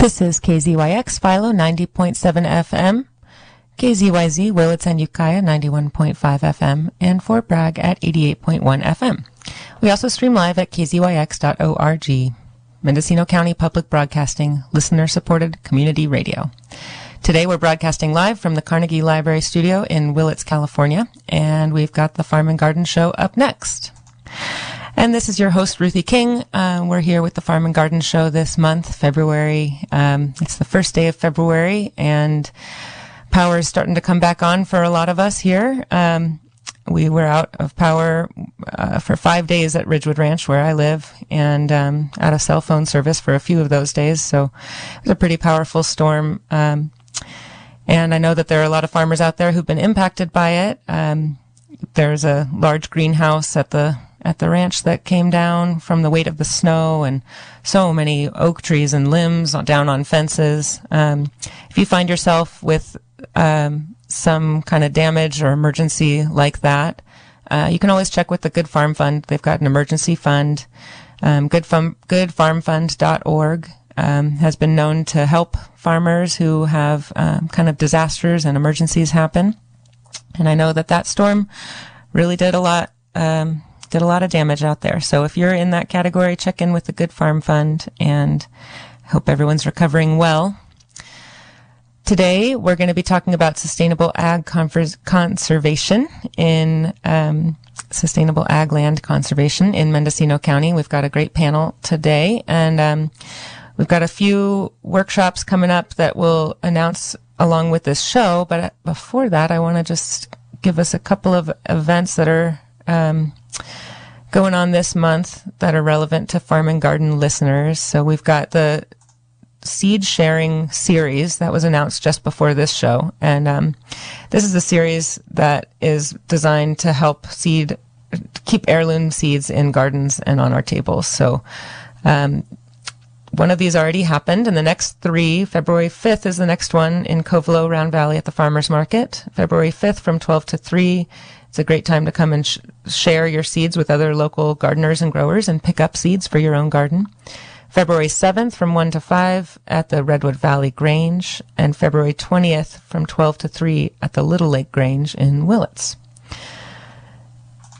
This is KZYX Philo 90.7 FM, KZYZ Willits and Ukiah 91.5 FM, and Fort Bragg at 88.1 FM. We also stream live at kzyx.org, Mendocino County Public Broadcasting, listener supported community radio. Today we're broadcasting live from the Carnegie Library studio in Willits, California, and we've got the Farm and Garden Show up next. And this is your host, Ruthie King. Uh, we're here with the Farm and Garden Show this month, February. Um, it's the first day of February, and power is starting to come back on for a lot of us here. Um, we were out of power uh, for five days at Ridgewood Ranch, where I live, and um, out of cell phone service for a few of those days. So it was a pretty powerful storm. Um, and I know that there are a lot of farmers out there who've been impacted by it. Um, there's a large greenhouse at the at the ranch that came down from the weight of the snow and so many oak trees and limbs down on fences. Um, if you find yourself with um, some kind of damage or emergency like that, uh, you can always check with the Good Farm Fund. They've got an emergency fund. Um, Good Farm, goodfarmfund.org um, has been known to help farmers who have um, kind of disasters and emergencies happen. And I know that that storm really did a lot um, did a lot of damage out there. So if you're in that category, check in with the Good Farm Fund and hope everyone's recovering well. Today, we're going to be talking about sustainable ag conservation in um, sustainable ag land conservation in Mendocino County. We've got a great panel today, and um, we've got a few workshops coming up that we'll announce along with this show. But before that, I want to just give us a couple of events that are um, going on this month that are relevant to farm and garden listeners. So we've got the seed sharing series that was announced just before this show. And um, this is a series that is designed to help seed, keep heirloom seeds in gardens and on our tables. So um, one of these already happened, and the next three, February 5th is the next one in Covelo Round Valley at the Farmers Market. February 5th from 12 to 3 it's a great time to come and sh- share your seeds with other local gardeners and growers and pick up seeds for your own garden. February 7th from 1 to 5 at the Redwood Valley Grange, and February 20th from 12 to 3 at the Little Lake Grange in Willits.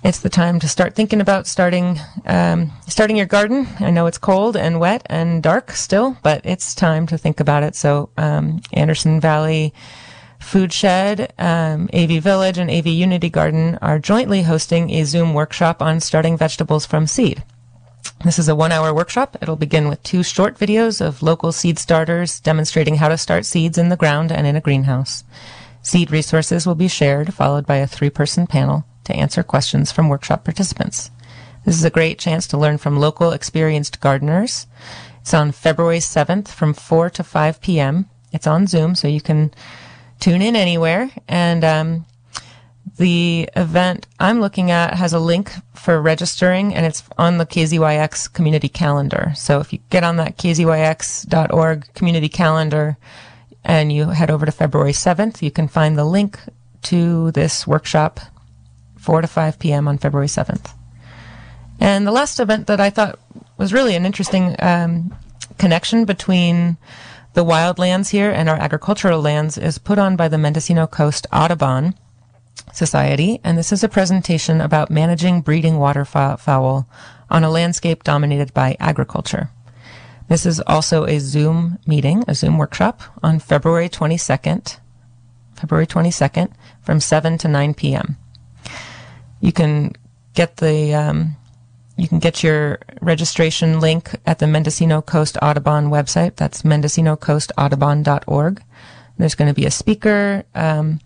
It's the time to start thinking about starting um, starting your garden. I know it's cold and wet and dark still, but it's time to think about it. So um, Anderson Valley Food Shed, um, AV Village, and AV Unity Garden are jointly hosting a Zoom workshop on starting vegetables from seed. This is a one hour workshop. It'll begin with two short videos of local seed starters demonstrating how to start seeds in the ground and in a greenhouse. Seed resources will be shared, followed by a three person panel to answer questions from workshop participants. This is a great chance to learn from local experienced gardeners. It's on February 7th from 4 to 5 p.m. It's on Zoom, so you can tune in anywhere. And um, the event I'm looking at has a link for registering, and it's on the KZYX community calendar. So if you get on that kzyx.org community calendar and you head over to February 7th, you can find the link to this workshop, 4 to 5 p.m. on February 7th. And the last event that I thought was really an interesting um, connection between the wildlands here and our agricultural lands is put on by the Mendocino Coast Audubon Society, and this is a presentation about managing breeding waterfowl on a landscape dominated by agriculture. This is also a Zoom meeting, a Zoom workshop on February 22nd, February 22nd from 7 to 9 p.m. You can get the um, you can get your registration link at the Mendocino Coast Audubon website. That's mendocinocoastaudubon.org. There's going to be a speaker um,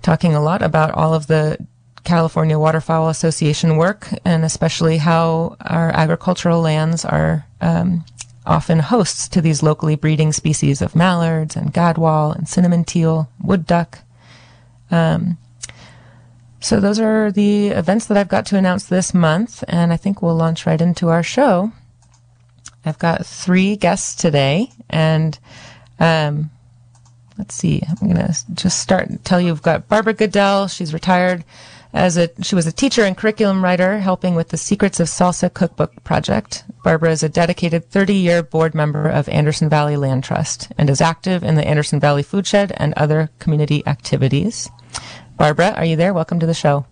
talking a lot about all of the California Waterfowl Association work and especially how our agricultural lands are um, often hosts to these locally breeding species of mallards and gadwall and cinnamon teal, wood duck. Um, so those are the events that I've got to announce this month, and I think we'll launch right into our show. I've got three guests today, and um, let's see. I'm gonna just start and tell you. We've got Barbara Goodell. She's retired As a, she was a teacher and curriculum writer, helping with the Secrets of Salsa cookbook project. Barbara is a dedicated 30-year board member of Anderson Valley Land Trust and is active in the Anderson Valley Foodshed and other community activities. Barbara, are you there? Welcome to the show.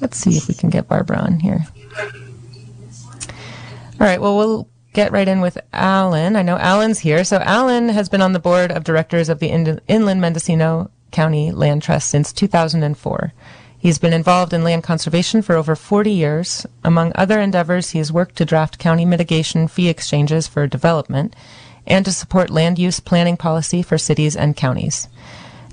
Let's see if we can get Barbara on here. All right. Well, we'll get right in with Alan. I know Alan's here. So Alan has been on the board of directors of the Inland Mendocino County Land Trust since 2004. He's been involved in land conservation for over 40 years. Among other endeavors, he has worked to draft county mitigation fee exchanges for development and to support land use planning policy for cities and counties.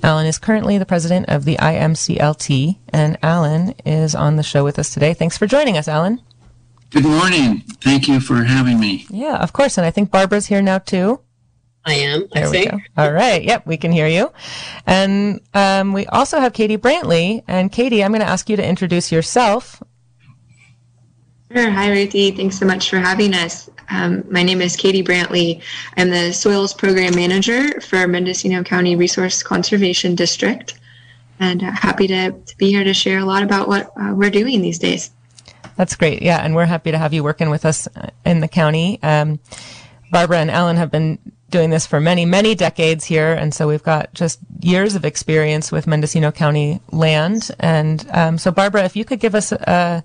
Alan is currently the president of the IMCLT, and Alan is on the show with us today. Thanks for joining us, Alan. Good morning. Thank you for having me. Yeah, of course. And I think Barbara's here now too. I am. There I we go. All right. Yep, we can hear you. And um, we also have Katie Brantley. And Katie, I'm going to ask you to introduce yourself. Sure. Hi, Ruthie. Thanks so much for having us. Um, my name is Katie Brantley. I'm the Soils Program Manager for Mendocino County Resource Conservation District, and uh, happy to, to, be here to share a lot about what uh, we're doing these days. That's great. Yeah, and we're happy to have you working with us uh, in the county. Um, Barbara and Ellen have been doing this for many, many decades here, and so we've got just years of experience with Mendocino County land. And um, so, Barbara, if you could give us a,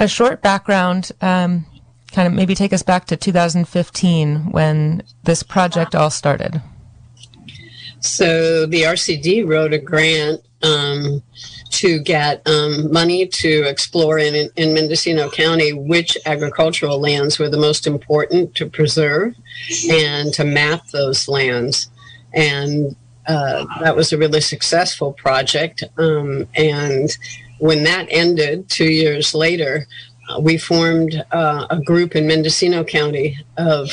a short background, um, kind of maybe take us back to 2015 when this project all started. So the RCD wrote a grant um, to get um, money to explore in, in Mendocino County which agricultural lands were the most important to preserve and to map those lands. And uh, that was a really successful project. Um, and when that ended two years later, uh, we formed uh, a group in Mendocino County of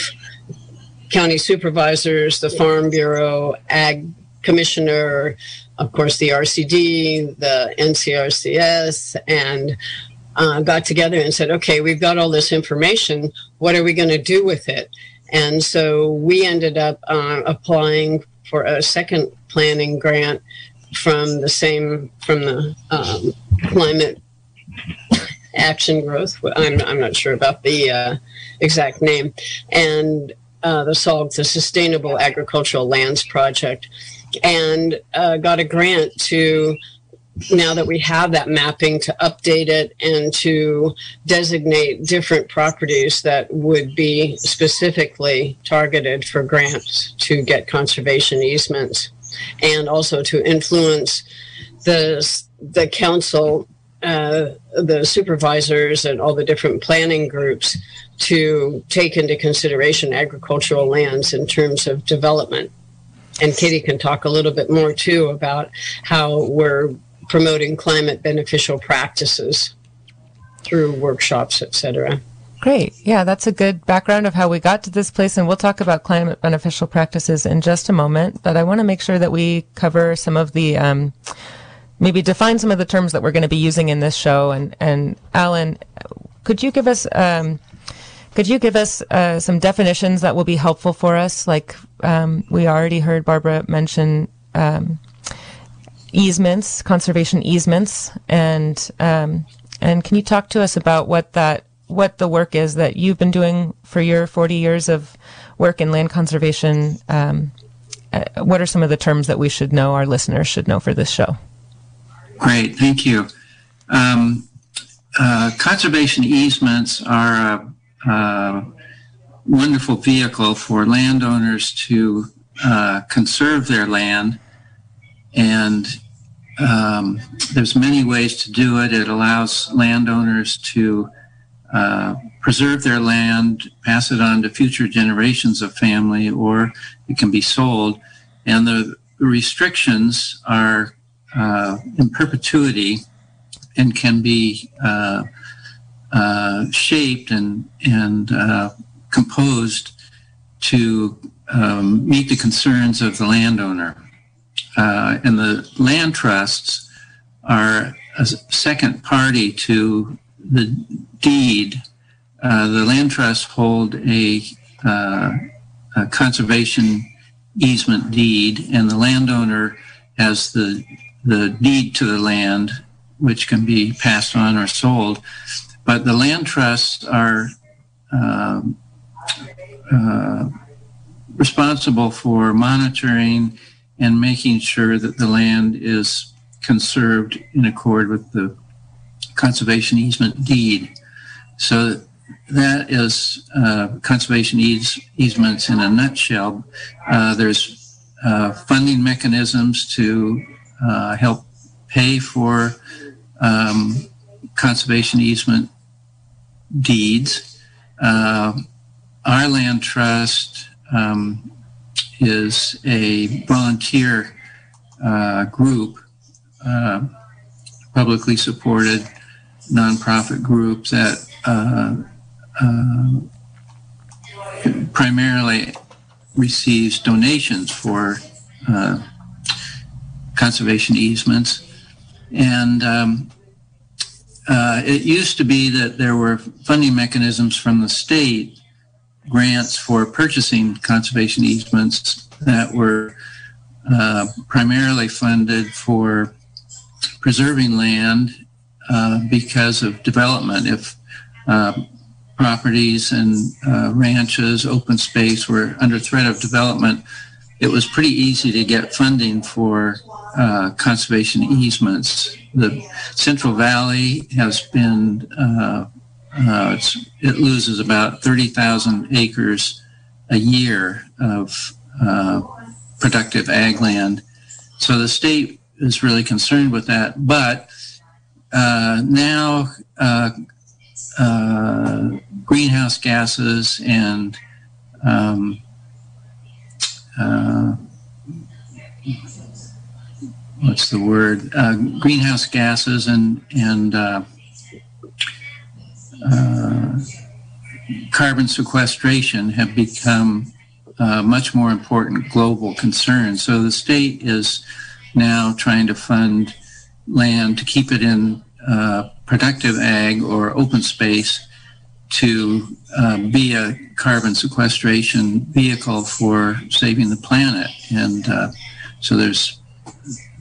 county supervisors, the Farm Bureau, Ag Commissioner, of course, the RCD, the NCRCS, and uh, got together and said, okay, we've got all this information. What are we going to do with it? And so we ended up uh, applying for a second planning grant from the same, from the um, climate action growth. I'm, I'm not sure about the uh, exact name. And uh, the SALC, the Sustainable Agricultural Lands Project and uh, got a grant to now that we have that mapping to update it and to designate different properties that would be specifically targeted for grants to get conservation easements and also to influence the the council uh, the supervisors and all the different planning groups to take into consideration agricultural lands in terms of development and Katie can talk a little bit more too about how we're promoting climate beneficial practices through workshops, etc. Great. Yeah, that's a good background of how we got to this place. And we'll talk about climate beneficial practices in just a moment. But I want to make sure that we cover some of the, um, maybe define some of the terms that we're going to be using in this show. And, and Alan, could you give us, um, could you give us uh, some definitions that will be helpful for us? Like um, we already heard Barbara mention um, easements, conservation easements, and um, and can you talk to us about what that what the work is that you've been doing for your 40 years of work in land conservation? Um, uh, what are some of the terms that we should know, our listeners should know for this show? Great, thank you. Um, uh, conservation easements are a uh, wonderful vehicle for landowners to uh, conserve their land. And um, there's many ways to do it. It allows landowners to uh, preserve their land, pass it on to future generations of family, or it can be sold. And the restrictions are uh, in perpetuity and can be uh, uh, shaped and and uh, composed to um, meet the concerns of the landowner. Uh, and the land trusts are a second party to the deed. Uh, the land trusts hold a, a conservation easement deed, and the landowner has the the deed to the land, which can be passed on or sold. But the land trusts are um, uh, responsible for monitoring and making sure that the land is conserved in accord with the conservation easement deed. So that is uh, conservation eas- easements in a nutshell. Uh, there's uh, funding mechanisms to uh, help pay for um, conservation easement deeds. Uh, our land trust um, is a volunteer uh, group, publicly supported nonprofit group that uh, primarily receives donations for uh, conservation easements. And um, uh, it used to be that there were funding mechanisms from the state, grants for purchasing conservation easements that were uh, primarily funded for preserving land uh, because of development. If uh, properties and uh, ranches, open space were under threat of development, it was pretty easy to get funding for uh, conservation easements. The Central Valley has been, uh, uh it loses about 30,000 acres a year of uh, productive ag land. So the state is really concerned with that. But uh, now uh, greenhouse gases and um, uh, what's the word? Uh, greenhouse gases and and uh, uh, carbon sequestration have become uh, much more important global concerns. So the state is now trying to fund land to keep it in uh, productive ag or open space to uh, be a carbon sequestration vehicle for saving the planet. And uh, so there's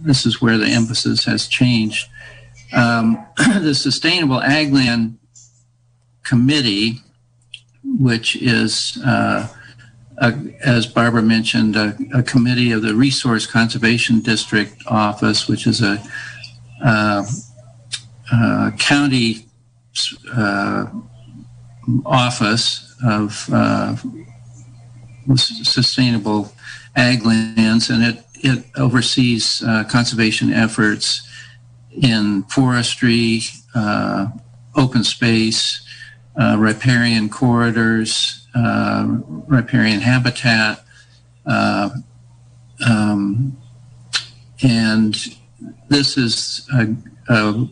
this is where the emphasis has changed. Um, the Sustainable Agland Committee, which is, uh, a, as Barbara mentioned, a, a, committee of the Resource Conservation District Office, which is a uh, uh, county uh, office of uh, sustainable ag lands, and it it oversees uh, conservation efforts in forestry, uh, open space, riparian corridors, riparian habitat. Um, and this is a, a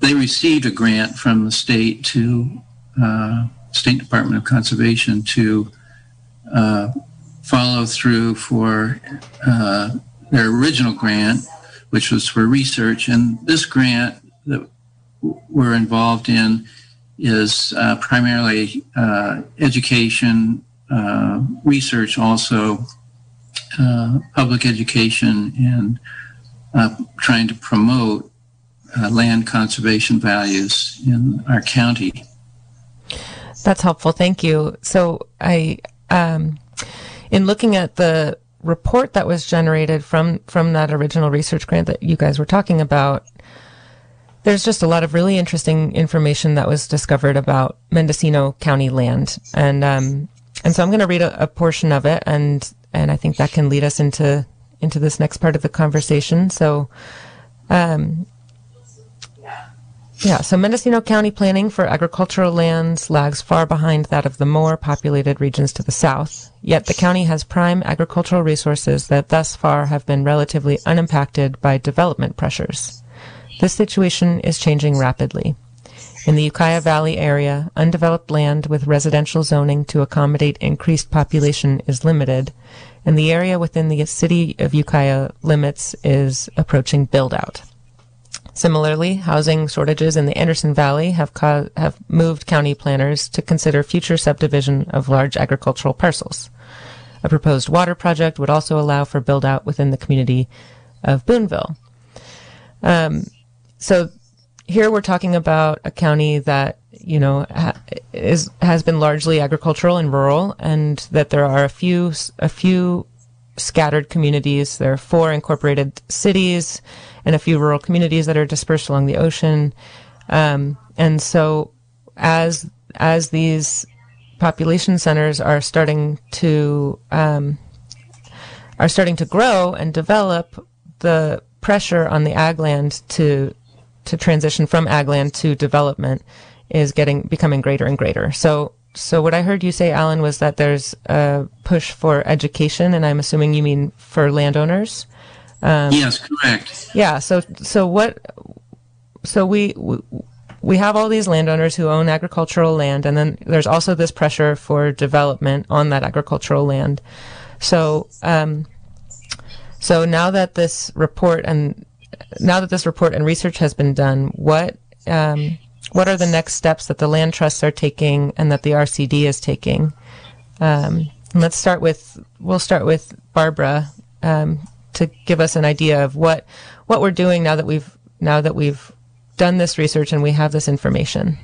they received a grant from the state to uh, State Department of Conservation to uh, follow through for uh, their original grant, which was for research. And this grant that we're involved in is uh, primarily uh, education, uh, research, also public education, and trying to promote land conservation values in our county. That's helpful. Thank you. So I, um, in looking at the report that was generated from from that original research grant that you guys were talking about, there's just a lot of really interesting information that was discovered about Mendocino County land, and um, and so I'm going to read a, a portion of it, and and I think that can lead us into into this next part of the conversation. So, um, yeah, so Mendocino County planning for agricultural lands lags far behind that of the more populated regions to the south, yet the county has prime agricultural resources that thus far have been relatively unimpacted by development pressures. This situation is changing rapidly. In the Ukiah Valley area, undeveloped land with residential zoning to accommodate increased population is limited, and the area within the city of Ukiah limits is approaching build out. Similarly, housing shortages in the Anderson Valley have, co- have moved county planners to consider future subdivision of large agricultural parcels. a proposed water project would also allow for build out within the community of Boonville. Um, so here we're talking about a county that you know ha- is has been largely agricultural and rural, and that there are a few a few scattered communities. There are four incorporated cities and a few rural communities that are dispersed along the ocean. Um, and so, as as these population centers are starting to um, are starting to grow and develop, the pressure on the ag land to to transition from ag land to development is getting becoming greater and greater. So so what I heard you say, Alan, was that there's a push for education, and I'm assuming you mean for landowners. Um, yes, correct. Yeah. So so what? So we, we we have all these landowners who own agricultural land, and then there's also this pressure for development on that agricultural land. So um, so now that this report and now that this report and research has been done, what um, what are the next steps that the land trusts are taking and that the RCD is taking? Um, let's start with we'll start with Barbara um, to give us an idea of what what we're doing now that we've now that we've done this research and we have this information.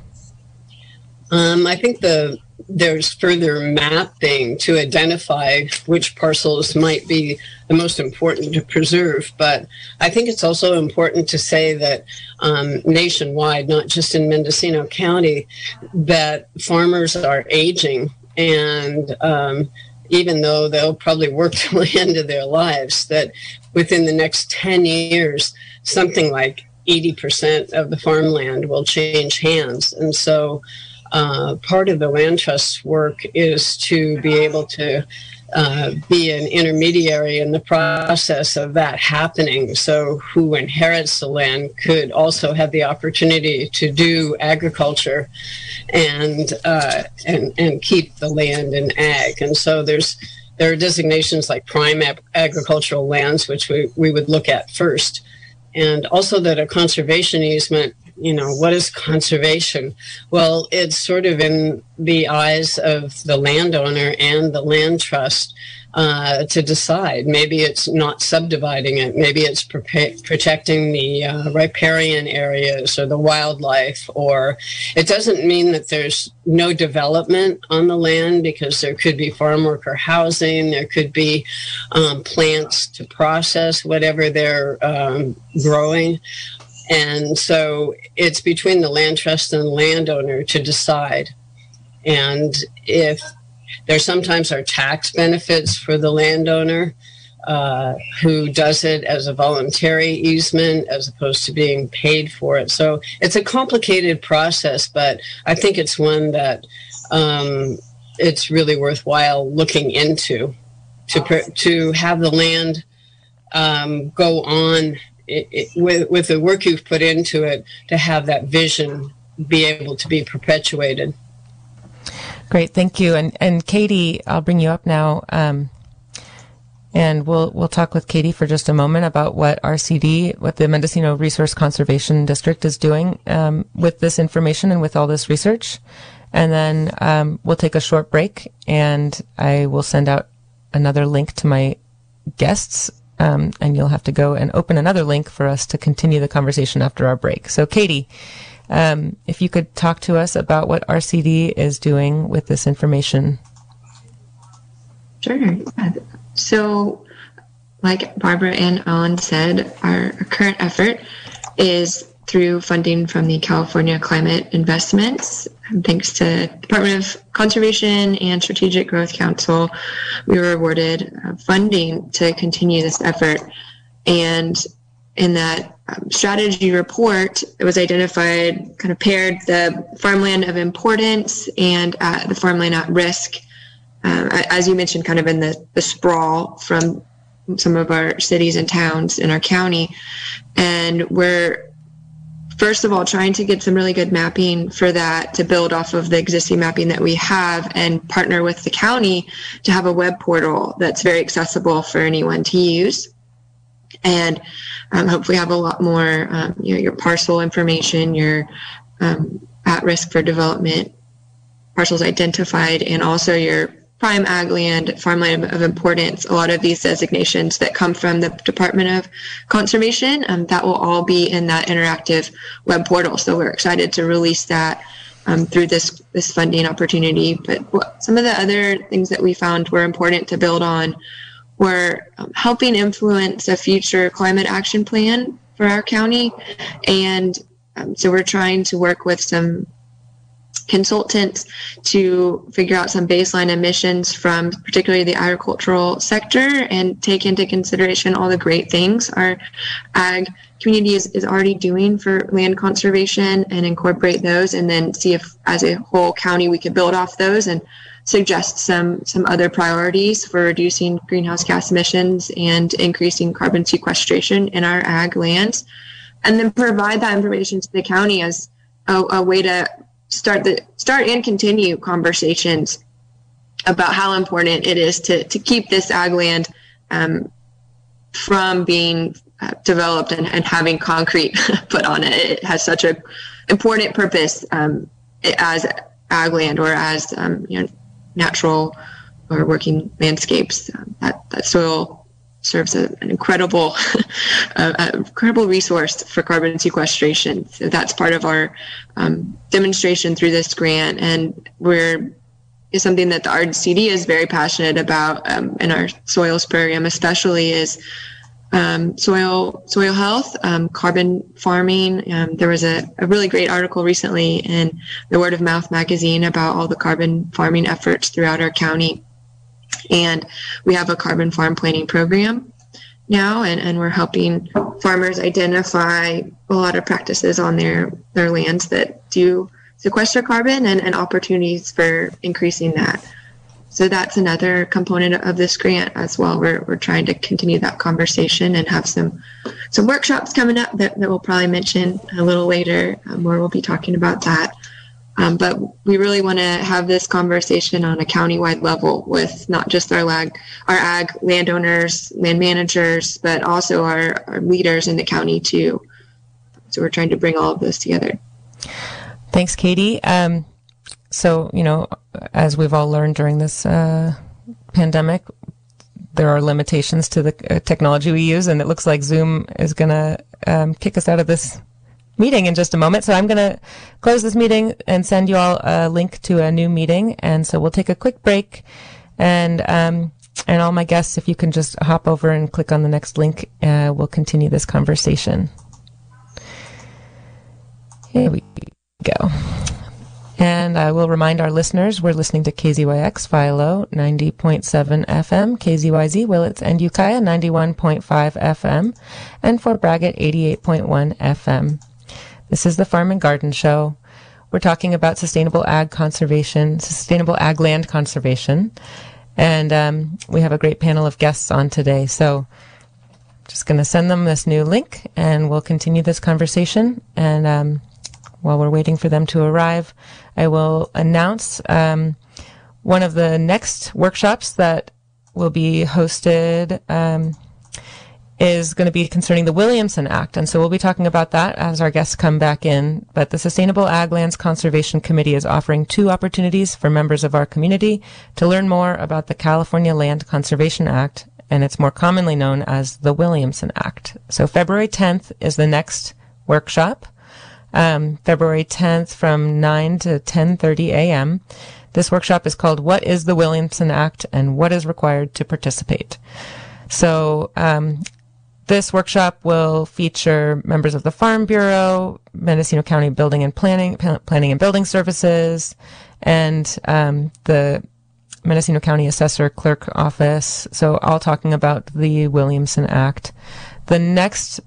Um, I think the there's further mapping to identify which parcels might be the most important to preserve. But I think it's also important to say that um, nationwide, not just in Mendocino County, that farmers are aging. And um, even though they'll probably work till the end of their lives, that within the next 10 years, something like 80% of the farmland will change hands. And so uh, part of the land trust work is to be able to uh, be an intermediary in the process of that happening. So, who inherits the land could also have the opportunity to do agriculture and uh, and and keep the land in ag. And so, there's there are designations like prime ag- agricultural lands, which we, we would look at first, and also that a conservation easement you know, what is conservation? Well, it's sort of in the eyes of the landowner and the land trust uh, to decide. Maybe it's not subdividing it. Maybe it's pre- protecting the uh, riparian areas or the wildlife. Or it doesn't mean that there's no development on the land because there could be farm worker housing. There could be um, plants to process whatever they're um, growing. And so it's between the land trust and the landowner to decide. And if there sometimes are tax benefits for the landowner uh, who does it as a voluntary easement as opposed to being paid for it. So it's a complicated process, but I think it's one that um, it's really worthwhile looking into to, to have the land um, go on it, it, with with the work you've put into it to have that vision be able to be perpetuated. Great, thank you. And and Katie, I'll bring you up now. Um, and we'll we'll talk with Katie for just a moment about what RCD, what the Mendocino Resource Conservation District is doing um, with this information and with all this research. And then um, we'll take a short break, and I will send out another link to my guests um, and you'll have to go and open another link for us to continue the conversation after our break. So, Katie, um, if you could talk to us about what RCD is doing with this information. Sure. So, like Barbara and Alan said, our current effort is through funding from the California Climate Investments. Thanks to Department of Conservation and Strategic Growth Council, we were awarded uh, funding to continue this effort. And in that um, strategy report, it was identified, kind of paired the farmland of importance and uh, the farmland at risk. Uh, as you mentioned, kind of in the, the sprawl from some of our cities and towns in our county. And we're first of all, trying to get some really good mapping for that to build off of the existing mapping that we have and partner with the county to have a web portal that's very accessible for anyone to use. And um, hopefully have a lot more, um, you know, your parcel information, your um, at risk for development parcels identified, and also your prime ag land, farmland of importance, a lot of these designations that come from the Department of Conservation, um, that will all be in that interactive web portal. So we're excited to release that um, through this this funding opportunity. But some of the other things that we found were important to build on were um, helping influence a future climate action plan for our county, and um, so we're trying to work with some consultants to figure out some baseline emissions from particularly the agricultural sector and take into consideration all the great things our ag community is, is already doing for land conservation and incorporate those and then see if as a whole county we could build off those and suggest some some other priorities for reducing greenhouse gas emissions and increasing carbon sequestration in our ag lands and then provide that information to the county as a, a way to start the start and continue conversations about how important it is to to keep this ag land um, from being uh, developed and, and having concrete put on it. It has such a important purpose um, as ag land or as um, you know natural or working landscapes. Um, that that soil serves a, an incredible, uh, incredible resource for carbon sequestration. So that's part of our um, demonstration through this grant, and we're is something that the RCD is very passionate about um, in our soils program, especially is um, soil soil health, um, carbon farming. Um, there was a, a, really great article recently in the Word of Mouth magazine about all the carbon farming efforts throughout our county. And we have a carbon farm planning program now, and, and we're helping farmers identify a lot of practices on their, their lands that do sequester carbon and, and opportunities for increasing that. So that's another component of this grant as well. We're, we're trying to continue that conversation and have some some workshops coming up that, that we'll probably mention a little later um, where we'll be talking about that. Um, but we really want to have this conversation on a countywide level with not just our ag, our ag landowners, land managers, but also our, our leaders in the county too. So we're trying to bring all of this together. Thanks, Katie. Um, so, you know, as we've all learned during this uh, pandemic, there are limitations to the uh, technology we use, and it looks like Zoom is going to um, kick us out of this meeting in just a moment. So I'm going to close this meeting and send you all a link to a new meeting. And so we'll take a quick break and, um, and all my guests, if you can just hop over and click on the next link, uh, we'll continue this conversation. Here we go. And I will remind our listeners we're listening to KZYX Philo 90.7 FM, KZYZ Willits and Ukiah 91.5 FM, and Fort Bragg 88.1 FM. This is the Farm and Garden Show. We're talking about sustainable ag conservation, sustainable ag land conservation. And um, we have a great panel of guests on today. So just going to send them this new link and we'll continue this conversation. And um, while we're waiting for them to arrive, I will announce um, one of the next workshops that will be hosted um, is going to be concerning the Williamson Act. And so we'll be talking about that as our guests come back in. But the Sustainable Ag Lands Conservation Committee is offering two opportunities for members of our community to learn more about the California Land Conservation Act, and it's more commonly known as the Williamson Act. So February 10th is the next workshop. Um, February 10th from 9 to 10:30 a.m. This workshop is called "What is the Williamson Act and What is Required to Participate." So um, this workshop will feature members of the Farm Bureau, Mendocino County Building and Planning, Planning and Building Services, and um, the Mendocino County Assessor Clerk Office. So, all talking about the Williamson Act. The next,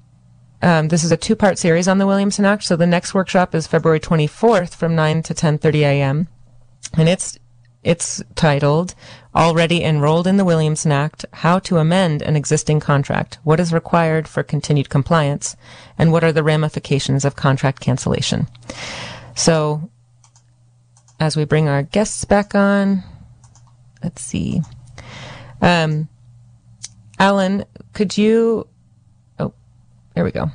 um, this is a two-part series on the Williamson Act. So, the next workshop is February 24th from 9 to 10:30 a.m. and it's it's titled already enrolled in the Williamson Act, how to amend an existing contract, what is required for continued compliance, and what are the ramifications of contract cancellation. So, as we bring our guests back on, let's see. Um, Alan, could you? Oh, there we go.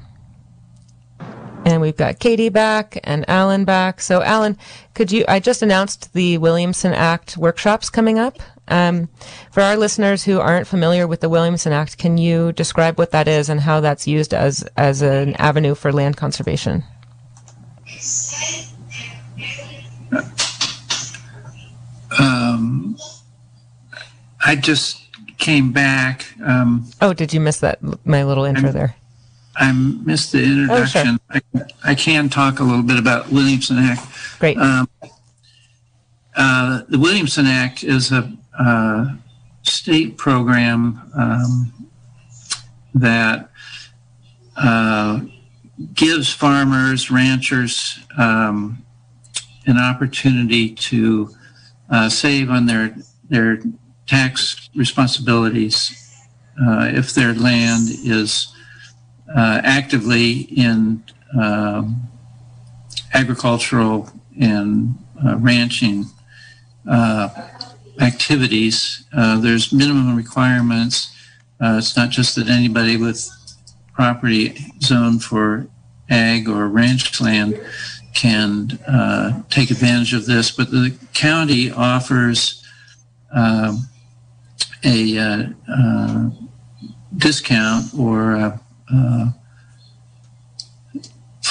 And we've got Katie back and Alan back. So, Alan, could you? I just announced the Williamson Act workshops coming up. Um, for our listeners who aren't familiar with the Williamson Act, can you describe what that is and how that's used as as an avenue for land conservation? Um, I just came back. Um, oh, did you miss that? My little intro I'm, there. I missed the introduction. Oh, sure. I, I, can talk a little bit about Williamson Act. Great. Um, uh, the Williamson Act is a uh, state program um, that uh, gives farmers, ranchers um, an opportunity to uh, save on their their tax responsibilities uh, if their land is uh, actively in um, agricultural and ranching. Uh, activities. Uh, there's minimum requirements. Uh, it's not just that anybody with property zoned for ag or ranch land can uh, take advantage of this, but the county offers um, a uh, discount or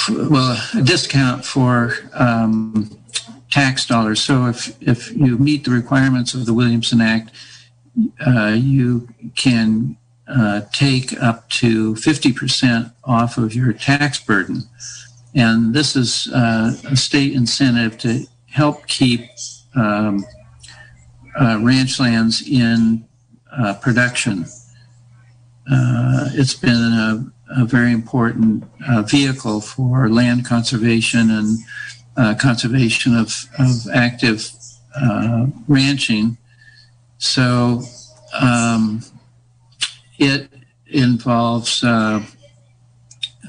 well, a discount for um, tax dollars. So if, if you meet the requirements of the Williamson Act, uh, you can uh, take up to 50% off of your tax burden. And this is uh, a state incentive to help keep um, uh, ranch lands in uh, production. Uh, it's been a, a very important vehicle for land conservation and uh, conservation of, of active uh, ranching. So um, it involves uh,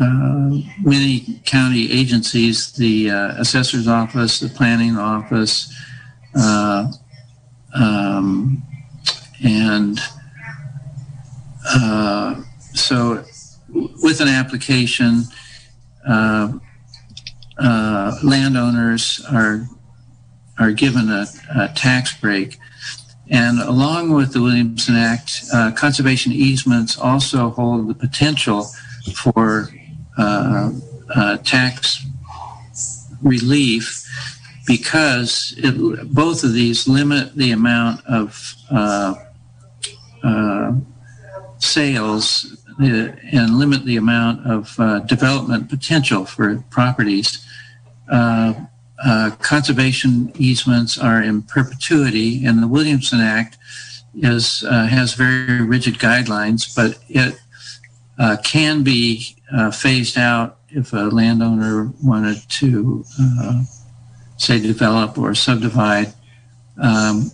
uh many county agencies, the uh, assessor's office, the planning office, uh, um, and so with an application, uh, landowners are are given a, a, tax break. And along with the Williamson Act, uh, conservation easements also hold the potential for uh, uh tax relief because it, both of these limit the amount of uh, uh, sales and limit the amount of development potential for properties uh, uh, conservation easements are in perpetuity, and the Williamson Act is uh, has very rigid guidelines, but it uh, can be uh, phased out if a landowner wanted to, say, develop or subdivide. Um,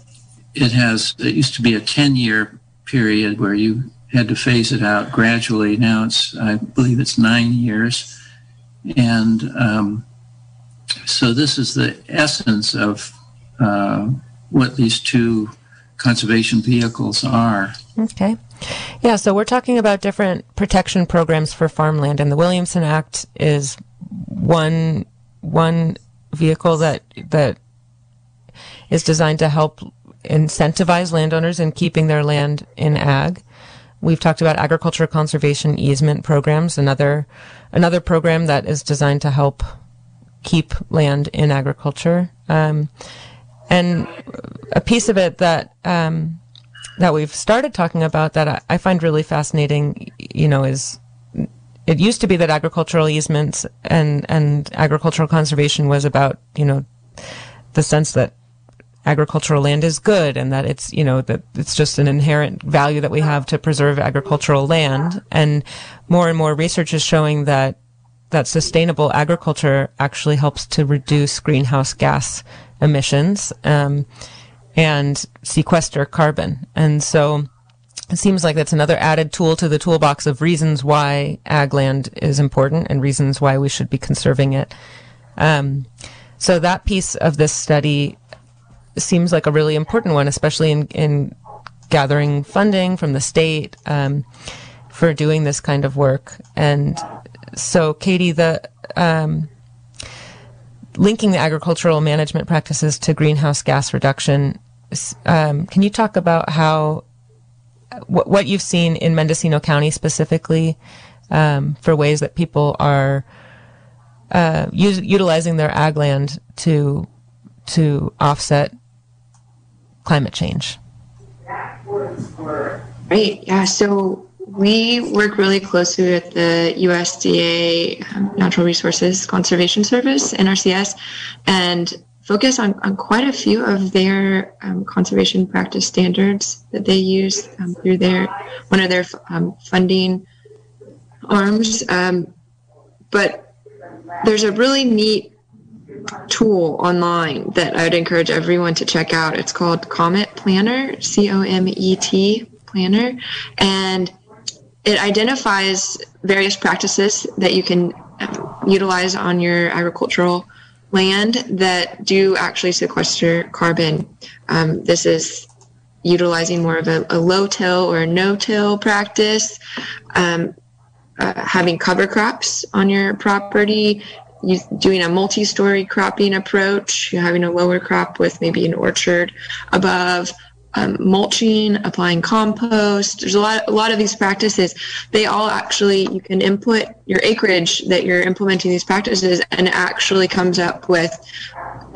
it has it used to be a ten year period where you had to phase it out gradually. Now it's I believe it's nine years, and um, so this is the essence of uh, what these two conservation vehicles are. Okay. Yeah, so we're talking about different protection programs for farmland, and the Williamson Act is one one vehicle that that is designed to help incentivize landowners in keeping their land in ag. We've talked about agriculture conservation easement programs, another another program that is designed to help keep land in agriculture. Um, and a piece of it that um, that we've started talking about that I, I, find really fascinating, you know, is it used to be that agricultural easements and and agricultural conservation was about you know the sense that agricultural land is good and that it's you know that it's just an inherent value that we have to preserve agricultural land and more and more research is showing that that sustainable agriculture actually helps to reduce greenhouse gas emissions um, and sequester carbon. And so it seems like that's another added tool to the toolbox of reasons why ag land is important and reasons why we should be conserving it. Um, so that piece of this study seems like a really important one, especially in, in gathering funding from the state um, for doing this kind of work. And so, Katie, the um, linking the agricultural management practices to greenhouse gas reduction um, can you talk about how what, what you've seen in Mendocino County specifically um, for ways that people are uh, utilizing their ag land to to offset climate change? Right. Yeah. So we work really closely with the USDA um, Natural Resources Conservation Service, NRCS, and focus on, on quite a few of their um, conservation practice standards that they use um, through their one of their um, funding arms. Um, but there's a really neat tool online that I would encourage everyone to check out. It's called Comet Planner, C O M E T Planner, and it identifies various practices that you can um, utilize on your agricultural land that do actually sequester carbon. Um, this is utilizing more of a, a low till or no till practice, um, uh, having cover crops on your property, doing a multi story cropping approach, you're having a lower crop with maybe an orchard above um, mulching, applying compost. There's a lot, a lot of these practices. They all actually, you can input your acreage that you're implementing these practices, and it actually comes up with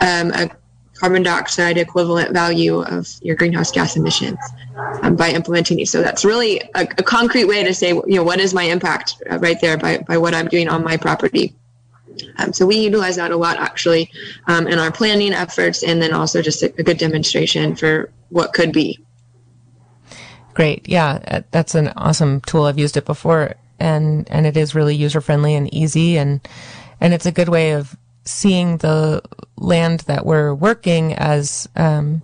um, a carbon dioxide equivalent value of your greenhouse gas emissions um, by implementing these. So that's really a, a, concrete way to say, you know, what is my impact uh, right there by, by what I'm doing on my property. Um, so we utilize that a lot actually um, in our planning efforts, and then also just a, a, good demonstration for what could be. Great, yeah, uh, that's an awesome tool. I've used it before, and and it is really user friendly and easy, and and it's a good way of seeing the land that we're working as um,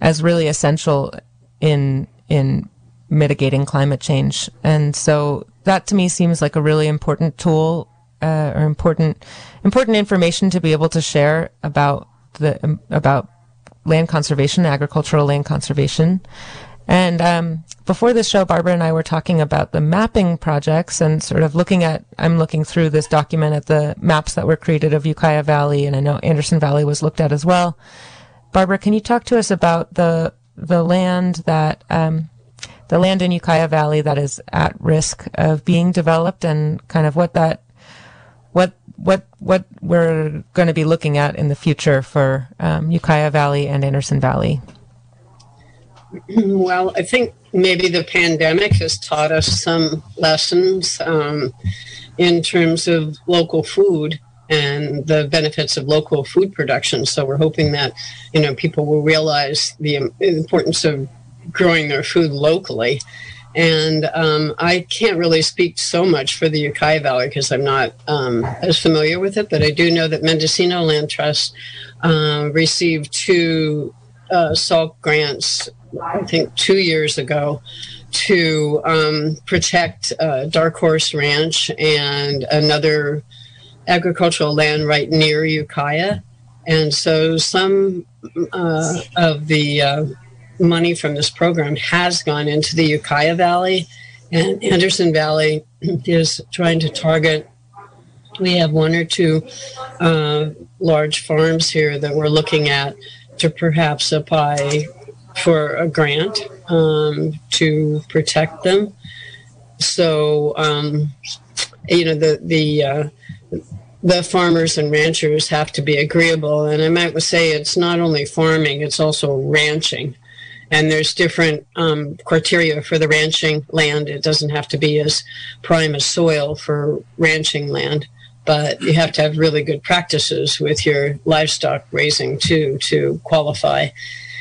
as really essential in in mitigating climate change, and so that to me seems like a really important tool uh, or important important information to be able to share about the um, about land conservation, agricultural land conservation. And um, before this show, Barbara and I were talking about the mapping projects and sort of looking at. I'm looking through this document at the maps that were created of Ukiah Valley, and I know Anderson Valley was looked at as well. Barbara, can you talk to us about the the land that um, the land in Ukiah Valley that is at risk of being developed, and kind of what that what what we're going to be looking at in the future for um, Ukiah Valley and Anderson Valley? Well, I think maybe the pandemic has taught us some lessons um, in terms of local food and the benefits of local food production. So we're hoping that you know people will realize the importance of growing their food locally and um, I can't really speak so much for the Ukiah Valley because I'm not um, as familiar with it, but I do know that Mendocino Land Trust uh, received two uh, SALC grants, I think two years ago, to um, protect uh, Dark Horse Ranch and another agricultural land right near Ukiah. And so some uh, of the uh, money from this program has gone into the Ukiah Valley, and Anderson Valley is trying to target. We have one or two uh, large farms here that we're looking at to perhaps apply for a grant um, to protect them. So, um, you know, the the uh, the farmers and ranchers have to be agreeable. And I might say it's not only farming; it's also ranching and there's different um, criteria for the ranching land. It doesn't have to be as prime as soil for ranching land, but you have to have really good practices with your livestock raising too to qualify,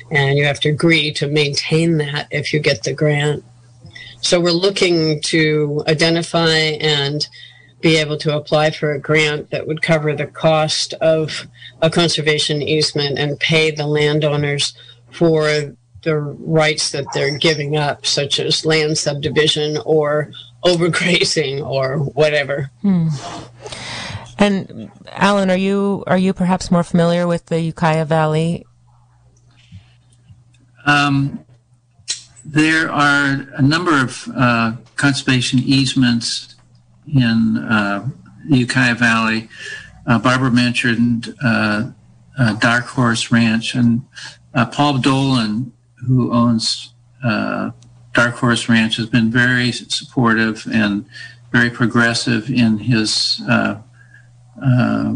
and you have to agree to maintain that if you get the grant. So we're looking to identify and be able to apply for a grant that would cover the cost of a conservation easement and pay the landowners for the rights that they're giving up, such as land subdivision or overgrazing or whatever. Hmm. And Alan, are you are you perhaps more familiar with the Ukiah Valley? Um, there are a number of uh, conservation easements in uh, the Ukiah Valley. Uh, Barbara mentioned uh, Dark Horse Ranch, and uh, Paul Dolan, who owns uh, Dark Horse Ranch, has been very supportive and very progressive in his uh, uh,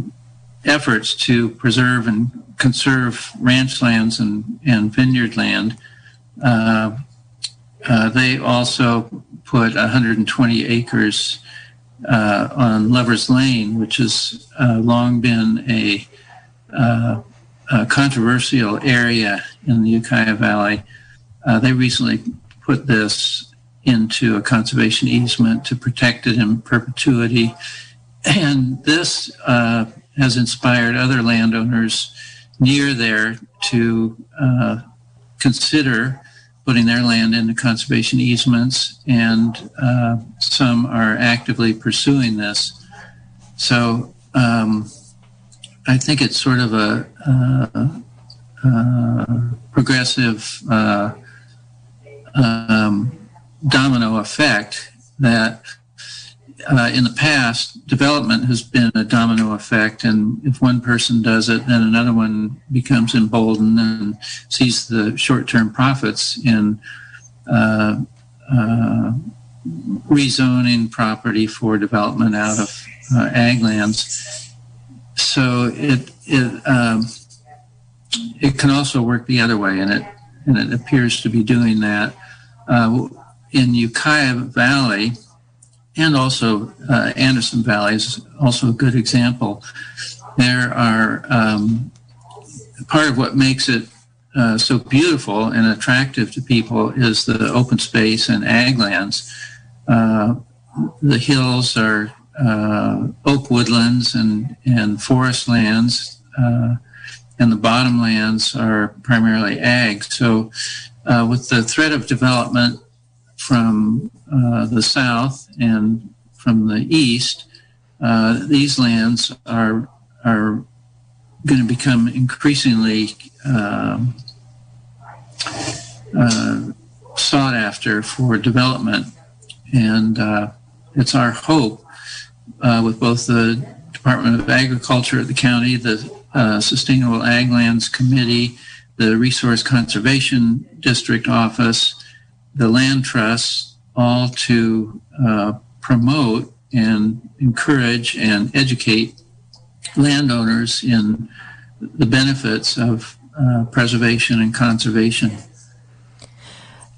efforts to preserve and conserve ranch lands and, and vineyard land. Uh, uh, they also put 120 acres uh, on Lover's Lane, which has long been a, a, controversial area in the Ukiah Valley. Uh, they recently put this into a conservation easement to protect it in perpetuity. And this uh, has inspired other landowners near there to consider putting their land into conservation easements, and uh, some are actively pursuing this. So um, I think it's sort of a, uh, uh, progressive uh, um, domino effect that uh, in the past, development has been a domino effect, and if one person does it, then another one becomes emboldened and sees the short-term profits in uh, uh, rezoning property for development out of uh, ag lands. So it it um, it can also work the other way, and it and it appears to be doing that uh, in Ukiah Valley and also uh, Anderson Valley is also a good example. There are um, part of what makes it uh, so beautiful and attractive to people is the open space and ag lands. Uh, the hills are uh, oak woodlands and, and forest lands, uh, and the bottomlands are primarily ag. So, uh, with the threat of development from uh, the south and from the east, uh, these lands are are going to become increasingly um, uh, sought after for development, and uh, it's our hope uh, with both the Department of Agriculture at the county, the uh, Sustainable Ag Lands Committee, the Resource Conservation District Office, the land Trust, all to uh, promote and encourage and educate landowners in the benefits of uh, preservation and conservation.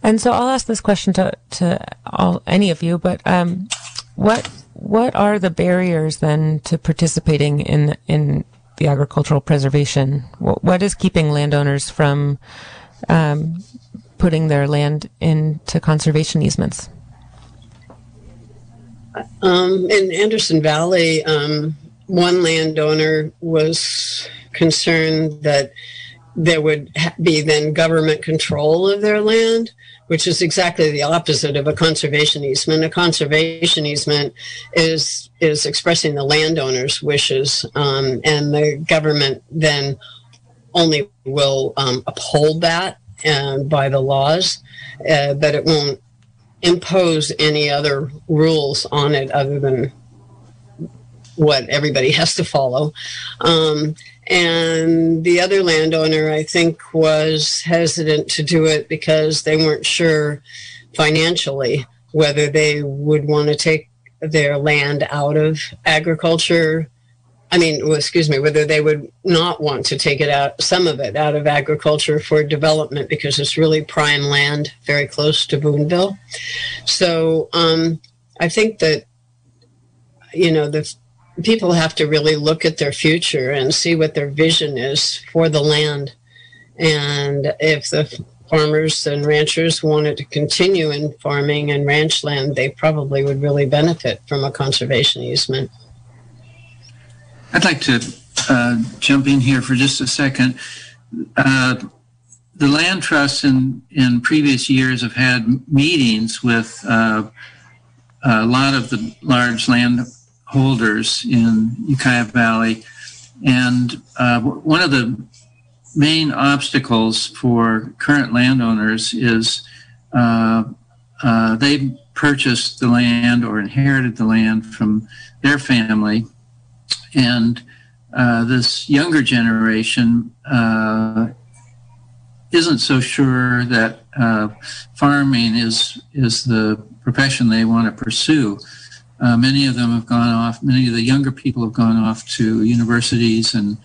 And so I'll ask this question to, to all, any of you, but um, what what are the barriers then to participating in in the agricultural preservation? what, what is keeping landowners from um, putting their land into conservation easements? Um, in Anderson Valley, um, one landowner was concerned that there would be then government control of their land, which is exactly the opposite of a conservation easement. A conservation easement is is expressing the landowner's wishes, um, and the government then only will um, uphold that and by the laws, uh, but it won't impose any other rules on it other than what everybody has to follow. Um, and the other landowner, I think, was hesitant to do it because they weren't sure financially whether they would want to take their land out of agriculture I mean, well, excuse me, whether they would not want to take it out, some of it out of agriculture for development because it's really prime land very close to Boonville. So um, I think that, you know, the people have to really look at their future and see what their vision is for the land. And if the farmers and ranchers wanted to continue in farming and ranch land, they probably would really benefit from a conservation easement. I'd like to uh, jump in here for just a second. Uh, the land trusts in, in previous years have had meetings with uh, a lot of the large landholders in Ukiah Valley. And uh, one of the main obstacles for current landowners is uh, uh, they purchased the land or inherited the land from their family and uh, this younger generation uh, isn't so sure that uh, farming is is the profession they want to pursue. Uh, many of them have gone off. Many of the younger people have gone off to universities and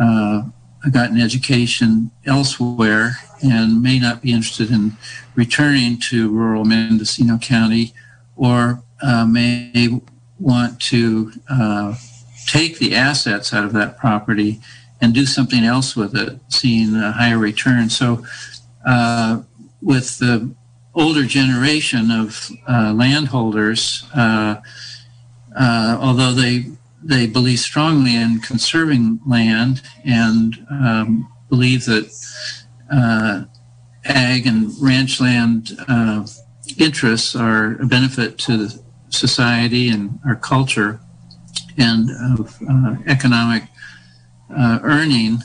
uh, gotten education elsewhere, and may not be interested in returning to rural Mendocino County, or uh, may want to uh, take the assets out of that property and do something else with it, seeing a higher return. So, uh, with the older generation of uh, landholders, uh, uh, although they they believe strongly in conserving land and um, believe that uh, ag and ranch land uh, interests are a benefit to society and our culture and of economic uh, earning,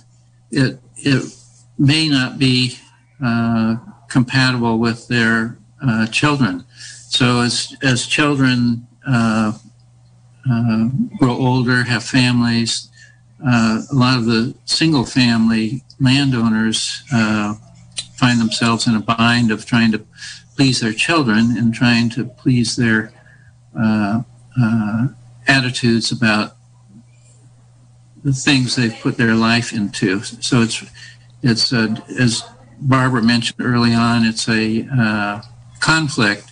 it it may not be uh, compatible with their uh, children. So as as children uh, uh, grow older, have families, uh, a lot of the single family landowners find themselves in a bind of trying to please their children and trying to please their attitudes about the things they've put their life into. So it's it's uh, as Barbara mentioned early on, it's a uh, conflict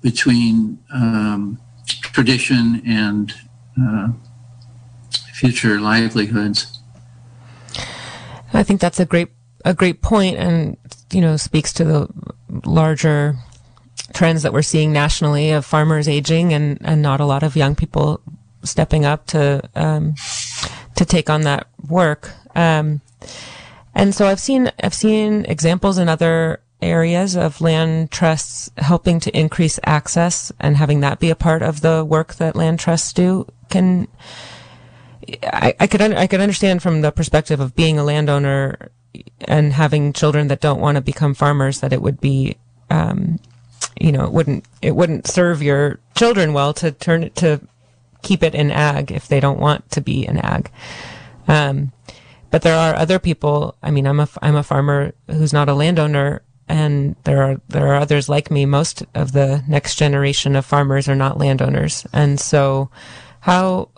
between um, tradition and uh, future livelihoods. I think that's a great a great point, and you know speaks to the larger trends that we're seeing nationally of farmers aging and and not a lot of young people stepping up to um, to take on that work. Um, and so I've seen I've seen examples in other areas of land trusts helping to increase access and having that be a part of the work that land trusts do. Can I, I could un- I could understand from the perspective of being a landowner and having children that don't want to become farmers that it would be um, you know it wouldn't it wouldn't serve your children well to turn it to keep it in ag if they don't want to be in ag. Um, but there are other people. I mean, I'm a I'm a farmer who's not a landowner, and there are there are others like me. Most of the next generation of farmers are not landowners, and so how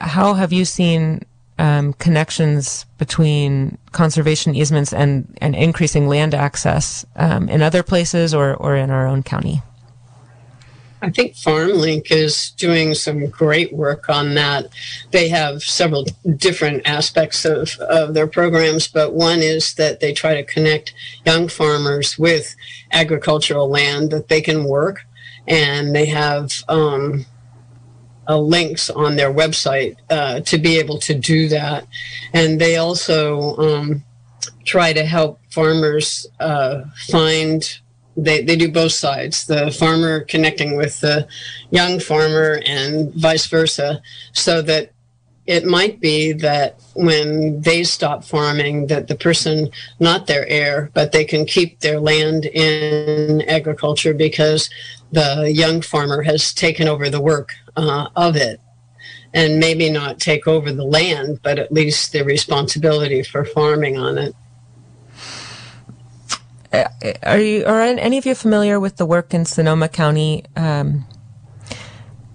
how have you seen um, connections between conservation easements and and increasing land access um, in other places or or in our own county? I think FarmLink is doing some great work on that. They have several different aspects of, of their programs, but one is that they try to connect young farmers with agricultural land that they can work. And they have um, uh, links on their website uh, to be able to do that. And they also um, try to help farmers uh, find they, they do both sides the farmer connecting with the young farmer and vice versa so that it might be that when they stop farming that the person not their heir but they can keep their land in agriculture because the young farmer has taken over the work uh, of it. And maybe not take over the land but at least the responsibility for farming on it are you are any of you familiar with the work in Sonoma County um,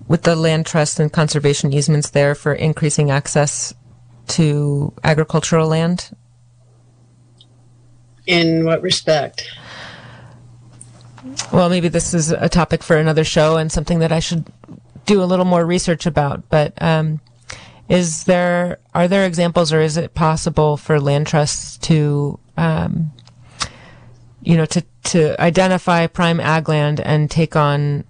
with the land trust and conservation easements there for increasing access to agricultural land? In what respect? Well, maybe this is a topic for another show and something that I should do a little more research about. But um, is there are there examples, or is it possible for land trusts to um, you know, to, to identify prime ag land and take on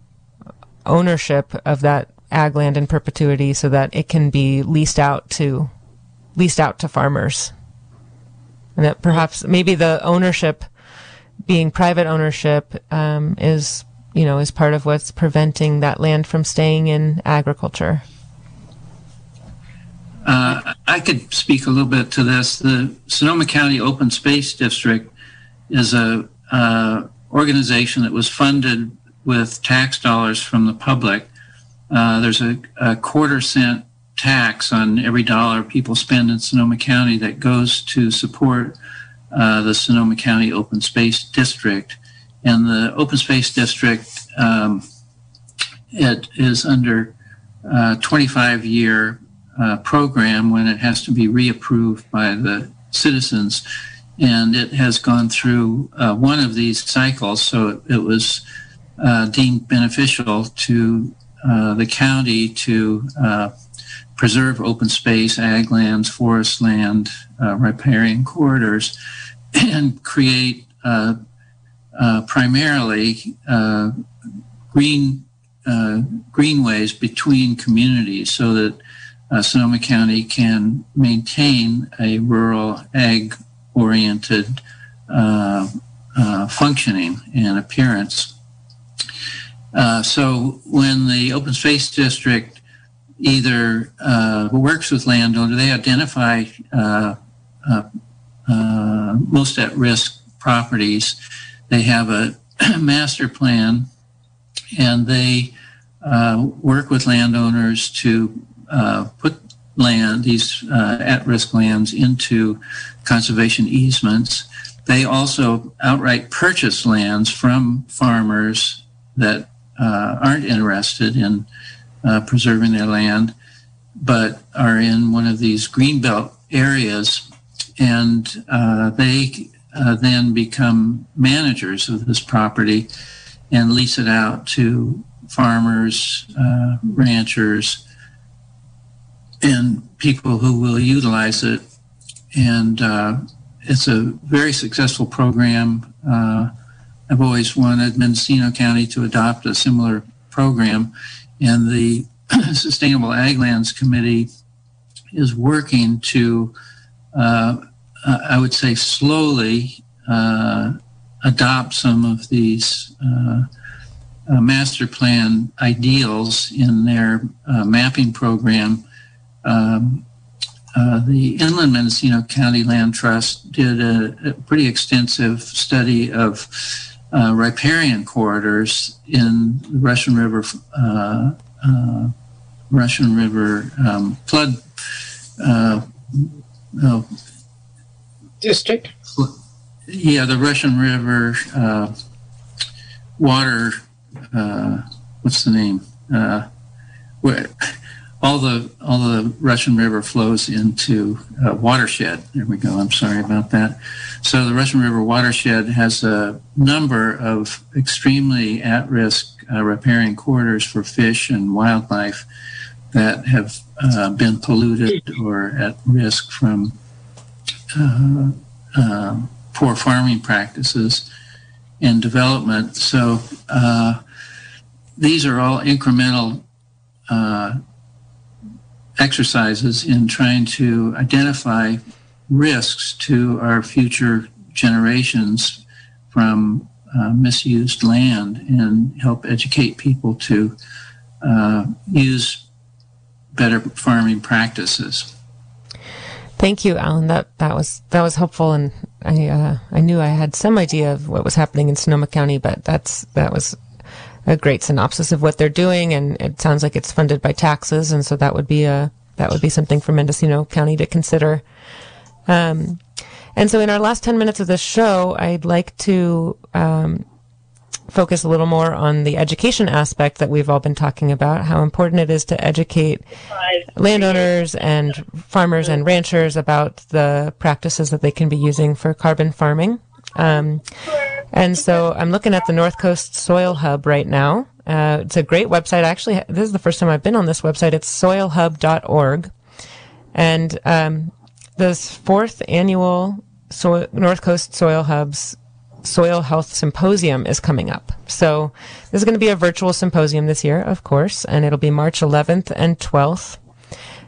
ownership of that ag land in perpetuity so that it can be leased out to leased out to farmers. And that perhaps maybe the ownership being private ownership um, is you know is part of what's preventing that land from staying in agriculture. Uh, I could speak a little bit to this. The Sonoma County Open Space District is a uh, organization that was funded with tax dollars from the public. Uh, there's a, a, quarter cent tax on every dollar people spend in Sonoma County that goes to support uh, the Sonoma County Open Space District. And the Open Space District um, it is under a 25 year uh, program when it has to be reapproved by the citizens. And it has gone through uh, one of these cycles, so it, it was uh, deemed beneficial to uh, the county to uh, preserve open space, ag lands, forest land, uh, riparian corridors, and create uh, primarily green greenways between communities so that Sonoma County can maintain a rural ag oriented functioning and appearance. so when the open space district either uh, works with landowner, they identify uh, uh, uh most at risk properties. They have a master plan and they uh, work with landowners to uh, put land, these at risk lands, into conservation easements. They also outright purchase lands from farmers that aren't interested in uh, preserving their land, but are in one of these greenbelt areas, and uh, they uh, then become managers of this property and lease it out to farmers, uh, ranchers, and people who will utilize it. And uh, it's a very successful program. Uh, I've always wanted Mendocino County to adopt a similar program and the Sustainable Ag Lands Committee is working to, uh, I would say, slowly uh, adopt some of these uh, uh, master plan ideals in their mapping program. Um, the Inland Mendocino County Land Trust did a, a pretty extensive study of uh, riparian corridors in the Russian River, uh, uh, Russian River um, flood uh, district. Yeah, the Russian River uh, water. Uh, what's the name? where all the all the Russian River flows into a watershed. There we go. I'm sorry about that. So the Russian River watershed has a number of extremely at-risk uh, riparian corridors for fish and wildlife that have uh, been polluted or at risk from uh, uh poor farming practices and development. So uh, these are all incremental uh, exercises in trying to identify risks to our future generations from uh, misused land and help educate people to uh, use better farming practices. Thank you, Alan. That that was that was helpful, and I uh, I knew I had some idea of what was happening in Sonoma County, but that's that was a great synopsis of what they're doing, and it sounds like it's funded by taxes, and so that would be a that would be something for Mendocino County to consider. Um, and so, in our last ten minutes of this show, I'd like to um, focus a little more on the education aspect that we've all been talking about. How important it is to educate landowners and farmers and ranchers about the practices that they can be using for carbon farming. Um, and so I'm looking at the North Coast Soil Hub right now. Uh, it's a great website. Actually, this is the first time I've been on this website. It's soilhub.org. And um, this fourth annual North Coast Soil Hub's Soil Health Symposium is coming up. So this is going to be a virtual symposium this year, of course, and it'll be March 11th and 12th.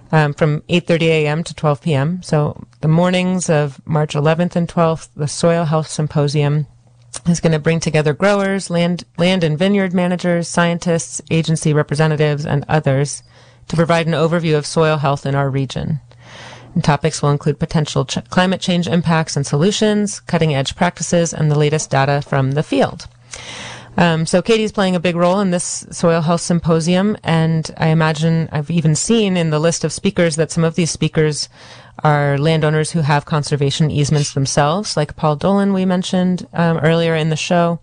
Um, from 8:30 a.m. to 12 p.m. So the mornings of March 11th and 12th, the Soil Health Symposium is going to bring together growers, land, land and vineyard managers, scientists, agency representatives, and others to provide an overview of soil health in our region. And topics will include potential ch- climate change impacts and solutions, cutting edge practices, and the latest data from the field. Um, so Katie's playing a big role in this soil health symposium, and I imagine I've even seen in the list of speakers that some of these speakers are landowners who have conservation easements themselves, like Paul Dolan we mentioned um, earlier in the show.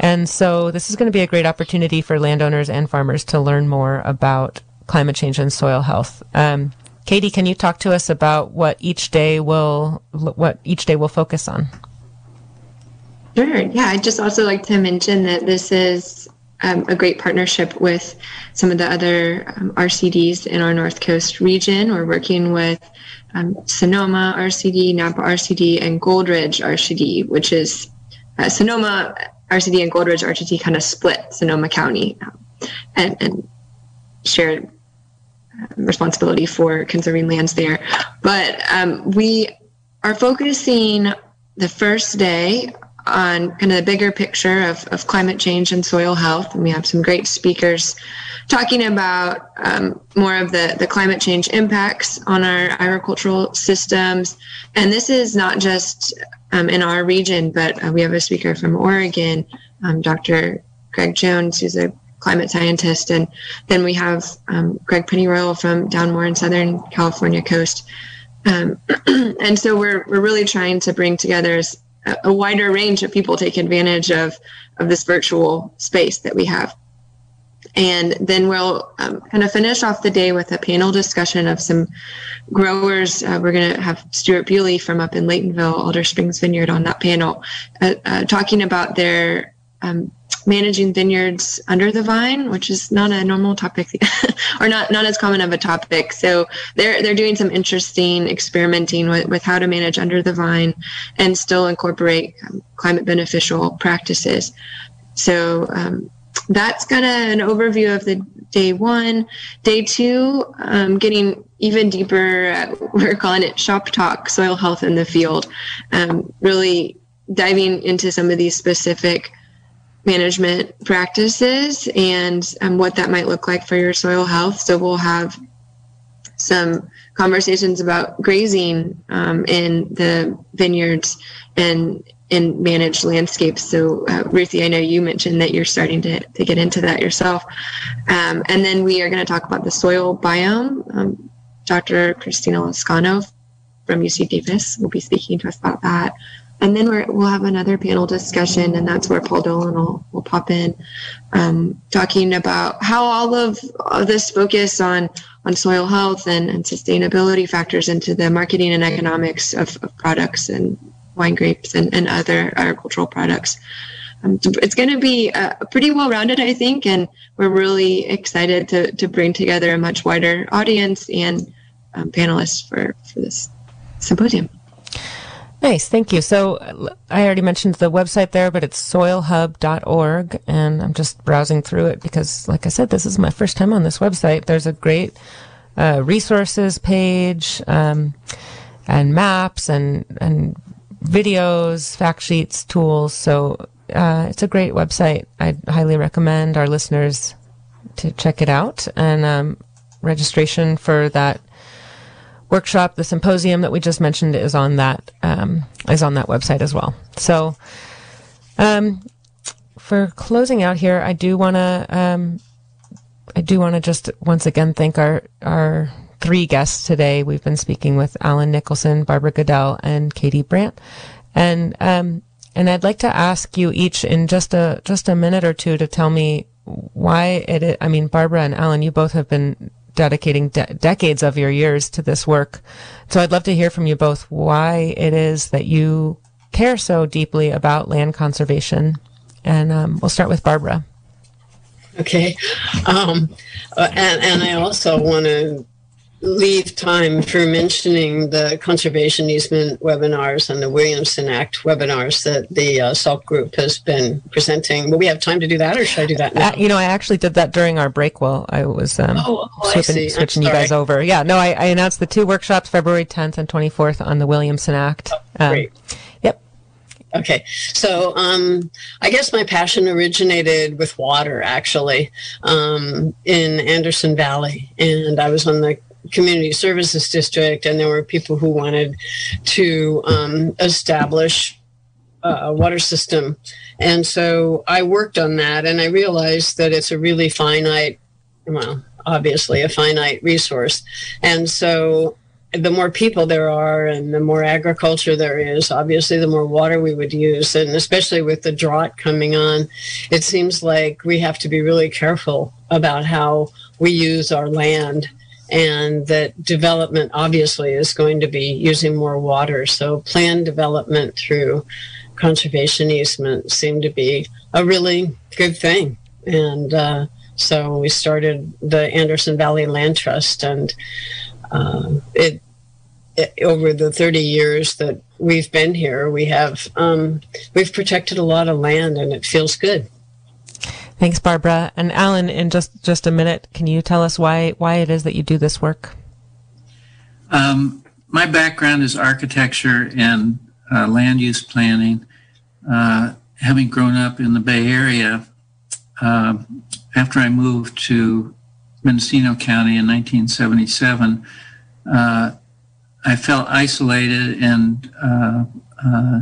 And so this is going to be a great opportunity for landowners and farmers to learn more about climate change and soil health. Um, Katie, can you talk to us about what each day will what each day will focus on? Sure. Yeah, I'd just also like to mention that this is um, a great partnership with some of the other um, RCDs in our North Coast region. We're working with um, Sonoma RCD, Napa RCD, and Goldridge RCD, which is uh, Sonoma RCD and Goldridge RCD kind of split Sonoma County um, and, and shared uh, responsibility for conserving lands there. But um, we are focusing the first day on kind of the bigger picture of, of climate change and soil health. And we have some great speakers talking about um, more of the, the climate change impacts on our agricultural systems. And this is not just um, in our region, but uh, we have a speaker from Oregon, um, Dr. Greg Jones, who's a climate scientist. And then we have um, Greg Pennyroyal from down more in Southern California coast. Um, and so we're, we're really trying to bring together a wider range of people take advantage of of this virtual space that we have. And then we'll um, kind of finish off the day with a panel discussion of some growers. Uh, we're going to have Stuart Bewley from up in Laytonville, Alder Springs Vineyard, on that panel, uh, uh, talking about their um, managing vineyards under the vine, which is not a normal topic or not, not as common of a topic. So they're, they're doing some interesting experimenting with, with how to manage under the vine and still incorporate um, climate beneficial practices. So, um, that's kind of an overview of the day one. Day two, um, getting even deeper, uh, we're calling it shop talk, soil health in the field. Um, really diving into some of these specific management practices and um, what that might look like for your soil health. So we'll have some conversations about grazing um, in the vineyards and in managed landscapes. So, uh, Ruthie, I know you mentioned that you're starting to, to get into that yourself. Um, and then we are going to talk about the soil biome. Um, Dr. Cristina Lazcano from UC Davis will be speaking to us about that. And then we will have another panel discussion, and that's where Paul Dolan will, will pop in, um, talking about how all of, this focus on, on soil health and, and sustainability factors into the marketing and economics of, of products and wine grapes and, and other agricultural products. Um, it's going to be uh, pretty well rounded, I think, and we're really excited to, to bring together a much wider audience and um, panelists for, for this symposium. Nice, thank you. So I already mentioned the website there, but it's soilhub.org, and I'm just browsing through it because, like I said, this is my first time on this website. There's a great uh, resources page um, and maps and and videos, fact sheets, tools. So uh, it's a great website. I highly recommend our listeners to check it out. And um, registration for that workshop, the symposium that we just mentioned is on that um, is on that website as well. So, um, for closing out here, I do want to um, I do want to just once again thank our our three guests today. We've been speaking with Alan Nicholson, Barbara Goodell, and Katie Brandt, and um, and I'd like to ask you each in just a just a minute or two to tell me why it. I mean, Barbara and Alan, you both have been dedicating de- decades of your years to this work. So I'd love to hear from you both why it is that you care so deeply about land conservation. And um, we'll start with Barbara. Okay. Um, uh, and, and I also want to leave time for mentioning the conservation easement webinars and the Williamson Act webinars that the uh, SALC group has been presenting. Will we have time to do that, or should I do that now? Uh, you know, I actually did that during our break while I was um, oh, oh, switching, switching you guys over. Yeah, no, I, I, announced the two workshops, February 10th and 24th, on the Williamson Act. Oh, great. Um, yep. Okay, so um, I guess my passion originated with water actually um, in Anderson Valley, and I was on the community services district, and there were people who wanted to um, establish a water system. And so I worked on that, and I realized that it's a really finite, well, obviously a finite resource. And so the more people there are and the more agriculture there is, obviously the more water we would use. And especially with the drought coming on, it seems like we have to be really careful about how we use our land and that development obviously is going to be using more water. So planned development through conservation easement seemed to be a really good thing. And uh, so we started the Anderson Valley Land Trust, and uh, it, it, over the 30 years that we've been here, we have um, we've protected a lot of land, and it feels good. Thanks, Barbara. And Alan, in just, just a minute, can you tell us why, why it is that you do this work? Um, my background is architecture and uh, land use planning. Uh, having grown up in the Bay Area, uh, after I moved to Mendocino County in 1977, uh, I felt isolated and uh, uh,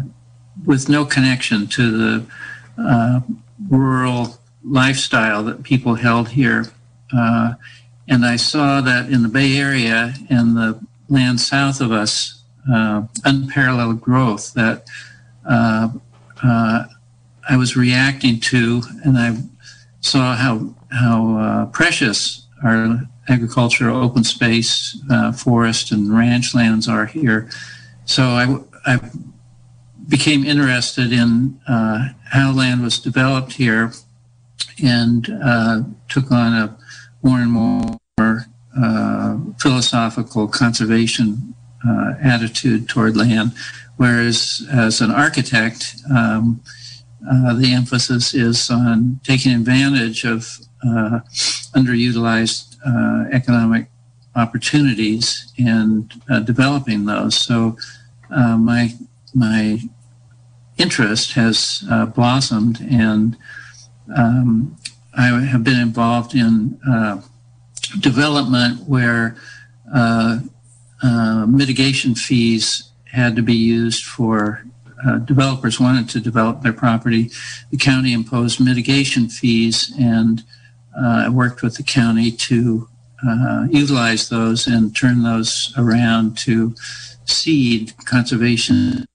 with no connection to the rural lifestyle that people held here. Uh, and I saw that in the Bay Area and the land south of us, uh, unparalleled growth that uh, uh I was reacting to, and I saw how how uh, precious our agricultural open space, uh, forest, and ranch lands are here. So I, I became interested in how land was developed here and uh, took on a more and more uh, philosophical conservation uh, attitude toward land. Whereas as an architect, um, uh, the emphasis is on taking advantage of uh, underutilized uh, economic opportunities and developing those. So my my interest has blossomed and um, I have been involved in uh, development where uh, uh, mitigation fees had to be used for uh, developers wanted to develop their property. The county imposed mitigation fees, and uh, I worked with the county to uh, utilize those and turn those around to seed conservation